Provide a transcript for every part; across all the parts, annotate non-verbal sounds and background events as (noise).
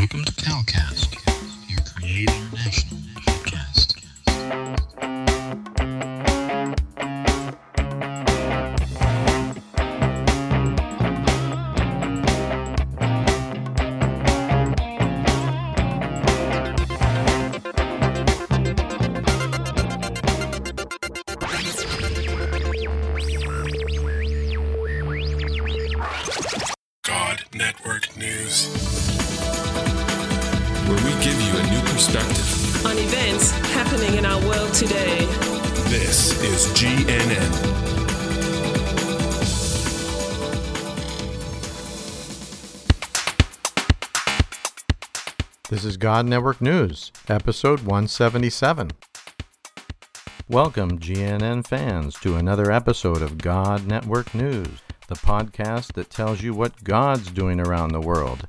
Welcome to Calcast, your Create International podcast. God Network News. Perspective. on events happening in our world today. This is GNN. This is God Network News, episode 177. Welcome, GNN fans, to another episode of God Network News, the podcast that tells you what God's doing around the world.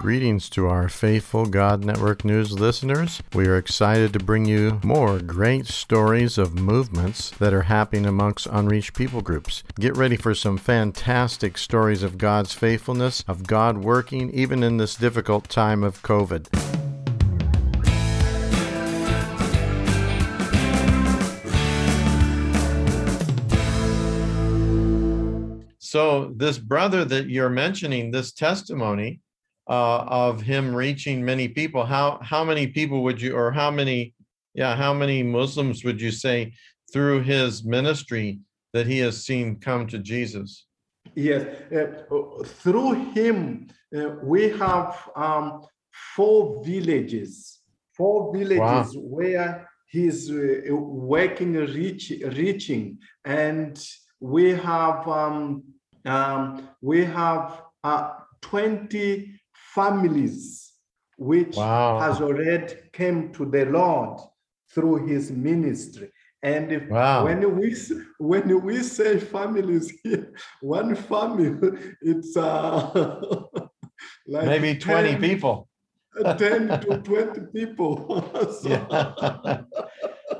Greetings to our faithful God Network News listeners. We are excited to bring you more great stories of movements that are happening amongst unreached people groups. Get ready for some fantastic stories of God's faithfulness, of God working even in this difficult time of COVID. So, this brother that you're mentioning, this testimony, uh, of him reaching many people. How how many people would you, or how many, yeah, how many Muslims would you say through his ministry that he has seen come to Jesus? Yes, uh, through him, uh, we have um, four villages, four villages where he's uh, working, reach, reaching, and we have um, um, we have uh, 20 families which Wow. has already came to the Lord through his ministry. And if, Wow. when we when we say families here, (laughs) one family, it's uh, (laughs) like Maybe 20 10 people. (laughs) 10 to 20 people. So- Yeah.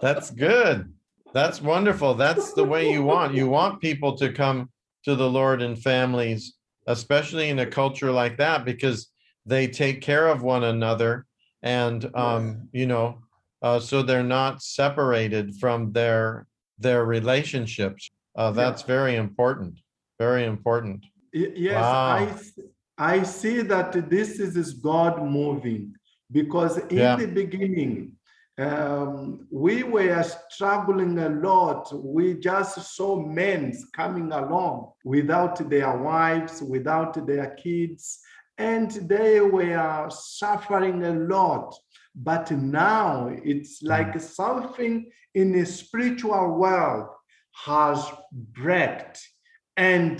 That's good. That's wonderful. That's the way you want. You want people to come to the Lord in families, especially in a culture like that, because they take care of one another and um, you know, uh, so they're not separated from their their relationships. Uh, that's very important. Very important. Y- Yes, Wow. I, s- I see that this is is God moving because in Yeah. the beginning, um, we were struggling a lot. We just saw men coming along without their wives, without their kids, and they were suffering a lot. But now it's like something in the spiritual world has breaked. And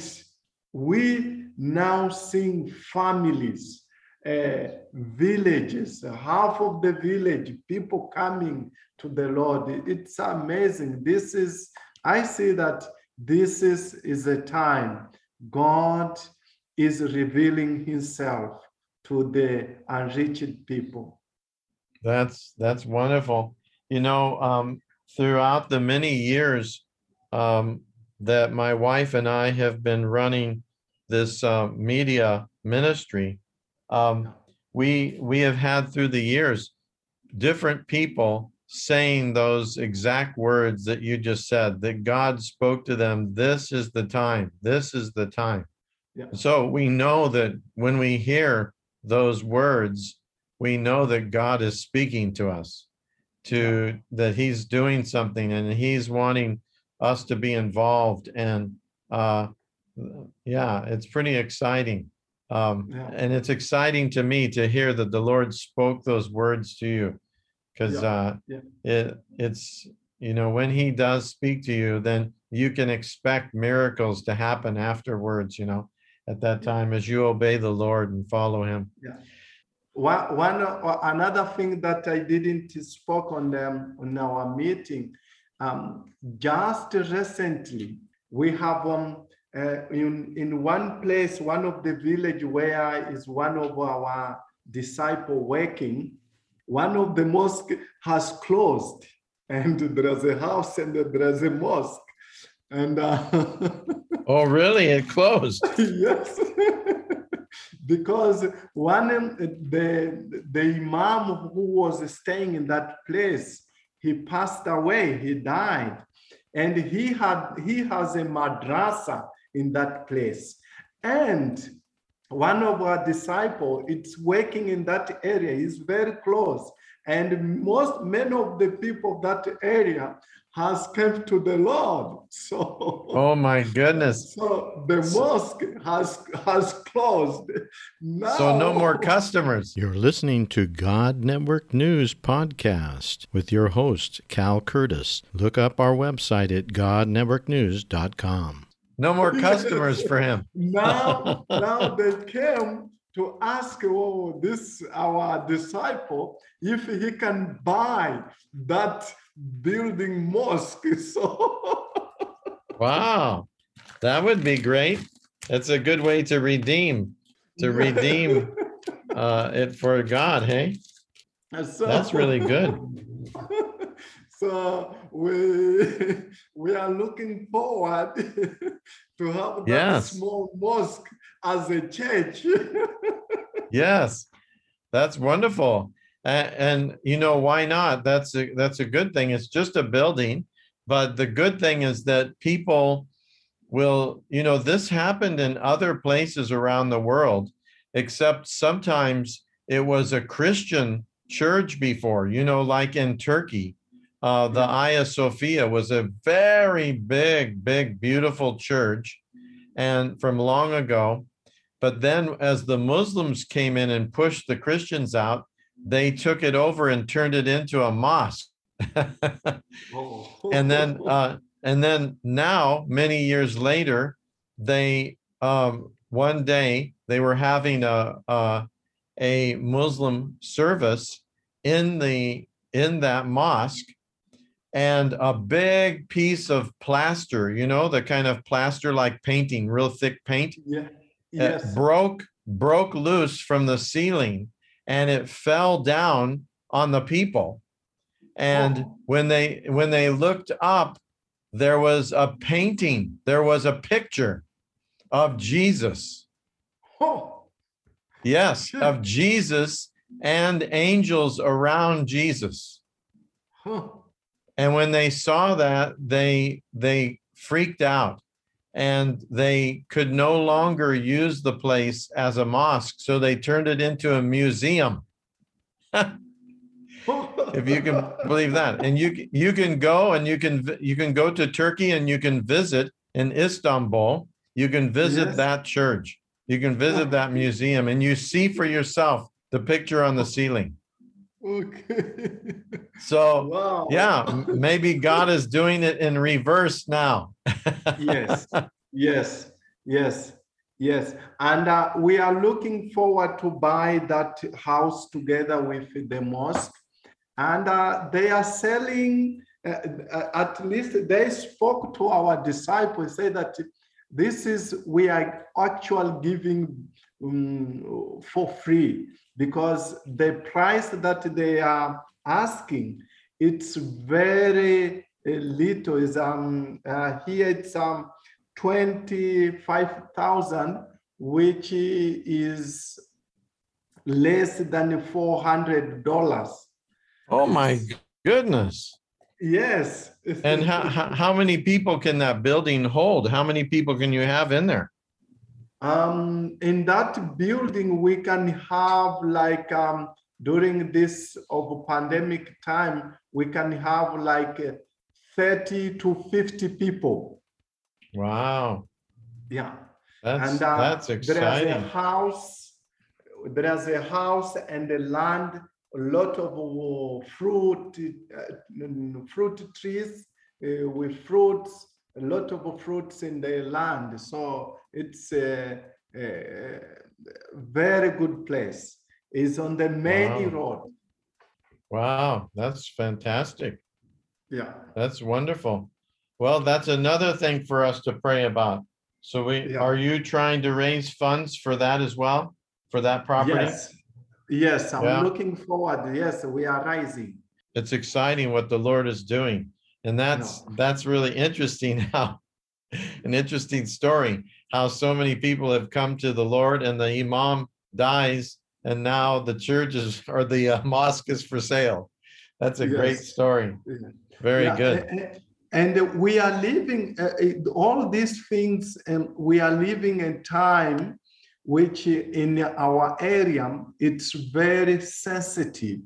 we now seeing families uh, villages half of the village people coming to the lord. It's amazing. This is i see that this is is a time god is revealing himself to the unreached people That's that's wonderful. You know, um, throughout the many years um, that my wife and I have been running this uh, media ministry, um, we we have had through the years different people saying those exact words that you just said. That God spoke to them. This is the time. This is the time. Yeah. So we know that when we hear those words, we know that God is speaking to us, to that He's doing something and He's wanting us to be involved. And uh, yeah, it's pretty exciting. Um, Yeah. And it's exciting to me to hear that the Lord spoke those words to you, because Yeah, uh, yeah. it it's you know when He does speak to you, then you can expect miracles to happen afterwards. You know, at that time as you obey the Lord and follow Him. Yeah. One, one uh, another thing that I didn't spoke on them on our meeting, um, just recently we have um, uh, in, in one place, one of the village where is one of our disciple working, one of the mosque has closed (laughs) and there's a house and there's a mosque. And uh, (laughs) Oh, really? It closed. yes, (laughs) because one um, the the imam who was staying in that place, he passed away. He died, and he had he has a madrasa in that place, and one of our disciple it's working in that area he's very close and most many of the people of that area has come to the lord (laughs) so Oh, my goodness. so the mosque has has closed. Now, So no more customers. You're listening to God Network News Podcast with your host, Cal Curtis. Look up our website at godnetworknews.com. No more (laughs) customers for him. Now, (laughs) now they came to ask oh, this our disciple if he can buy that building mosque. (laughs) So Wow. That would be great. That's a good way to redeem, to (laughs) redeem uh, it for God, hey? So- That's really good. (laughs) so we we are looking forward to have that Yes. small mosque as a church. (laughs) Yes, that's wonderful. And, and you know, why not? That's a, that's a good thing. It's just a building. But the good thing is that people will, you know, this happened in other places around the world, except sometimes it was a Christian church before, you know, like in Turkey. Uh, the Hagia Sophia was a very big, big, beautiful church. And from long ago, but then as the Muslims came in and pushed the Christians out, they took it over and turned it into a mosque. and then (laughs) uh, and then now many years later they um, one day they were having a, a a muslim service in the in that mosque and a big piece of plaster you know the kind of plaster like painting real thick paint yeah. It broke broke loose from the ceiling and it fell down on the people. And Oh. when they when they looked up there was a painting there was a picture of jesus. Oh, yes of jesus and angels around jesus. Huh. and when they saw that they they freaked out and they could no longer use the place as a mosque so they turned it into a museum. (laughs) If you can believe that. And you you can go and you can you can go to turkey and you can visit in istanbul. You can visit Yes. that church. You can visit that museum and you see for yourself the picture on the ceiling. Okay. (laughs) so wow. yeah maybe god is doing it in reverse now yes, (laughs) yes, yes, yes. And uh, we are looking forward to buy that house together with the mosque. And uh, they are selling, uh, uh, at least they spoke to our disciples, say that this is, we are actually giving um, for free because the price that they are asking, it's very uh, little. Is um uh, here it's um 25,000 which is less than 400 dollars. Oh my goodness. Yes. (laughs) And how, how many people can that building hold? How many people can you have in there? Um in that building we can have like um during this of pandemic time we can have like uh, 30 to 50 people wow yeah that's and uh, that's There is a exciting house, there is a house and a land, a lot of uh, fruit, uh, fruit trees uh, with fruits, a lot of fruits in the land. So it's a, a very good place. It's on the main Wow. road. wow that's fantastic Yeah. that's wonderful well that's another thing for us to pray about So we Yeah. are you trying to raise funds for that as well? For that property? Yes, yes, I'm looking forward. Yes, we are rising. It's exciting what the Lord is doing. And that's that's really interesting (laughs) how an interesting story how so many people have come to the Lord and the imam dies and now the church is or (laughs) the uh, mosque is for sale. That's a great story. Very Yeah, good. a- a- And we are living, uh, uh, all these things, and we are living a time which in our area, it's very sensitive.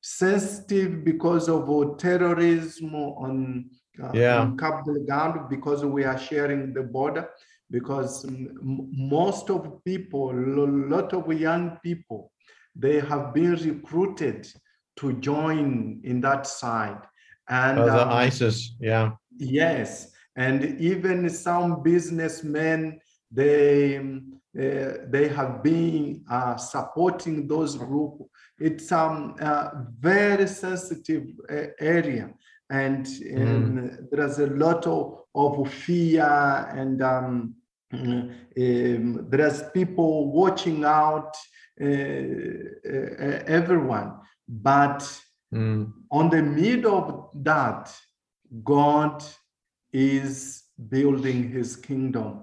Sensitive because of uh, terrorism on, uh, Yeah. on Delgado, because we are sharing the border, because most of people, a lot of young people, they have been recruited to join in that side. And Oh, the um, ISIS, yeah. Yes, and even some businessmen, they um, uh, they have been uh, supporting those group. It's um uh, very sensitive uh, area, and, and there's a lot of, of fear and um, mm, um, there's people watching out uh, uh, everyone, but Mm. on the middle of that, God is building his kingdom.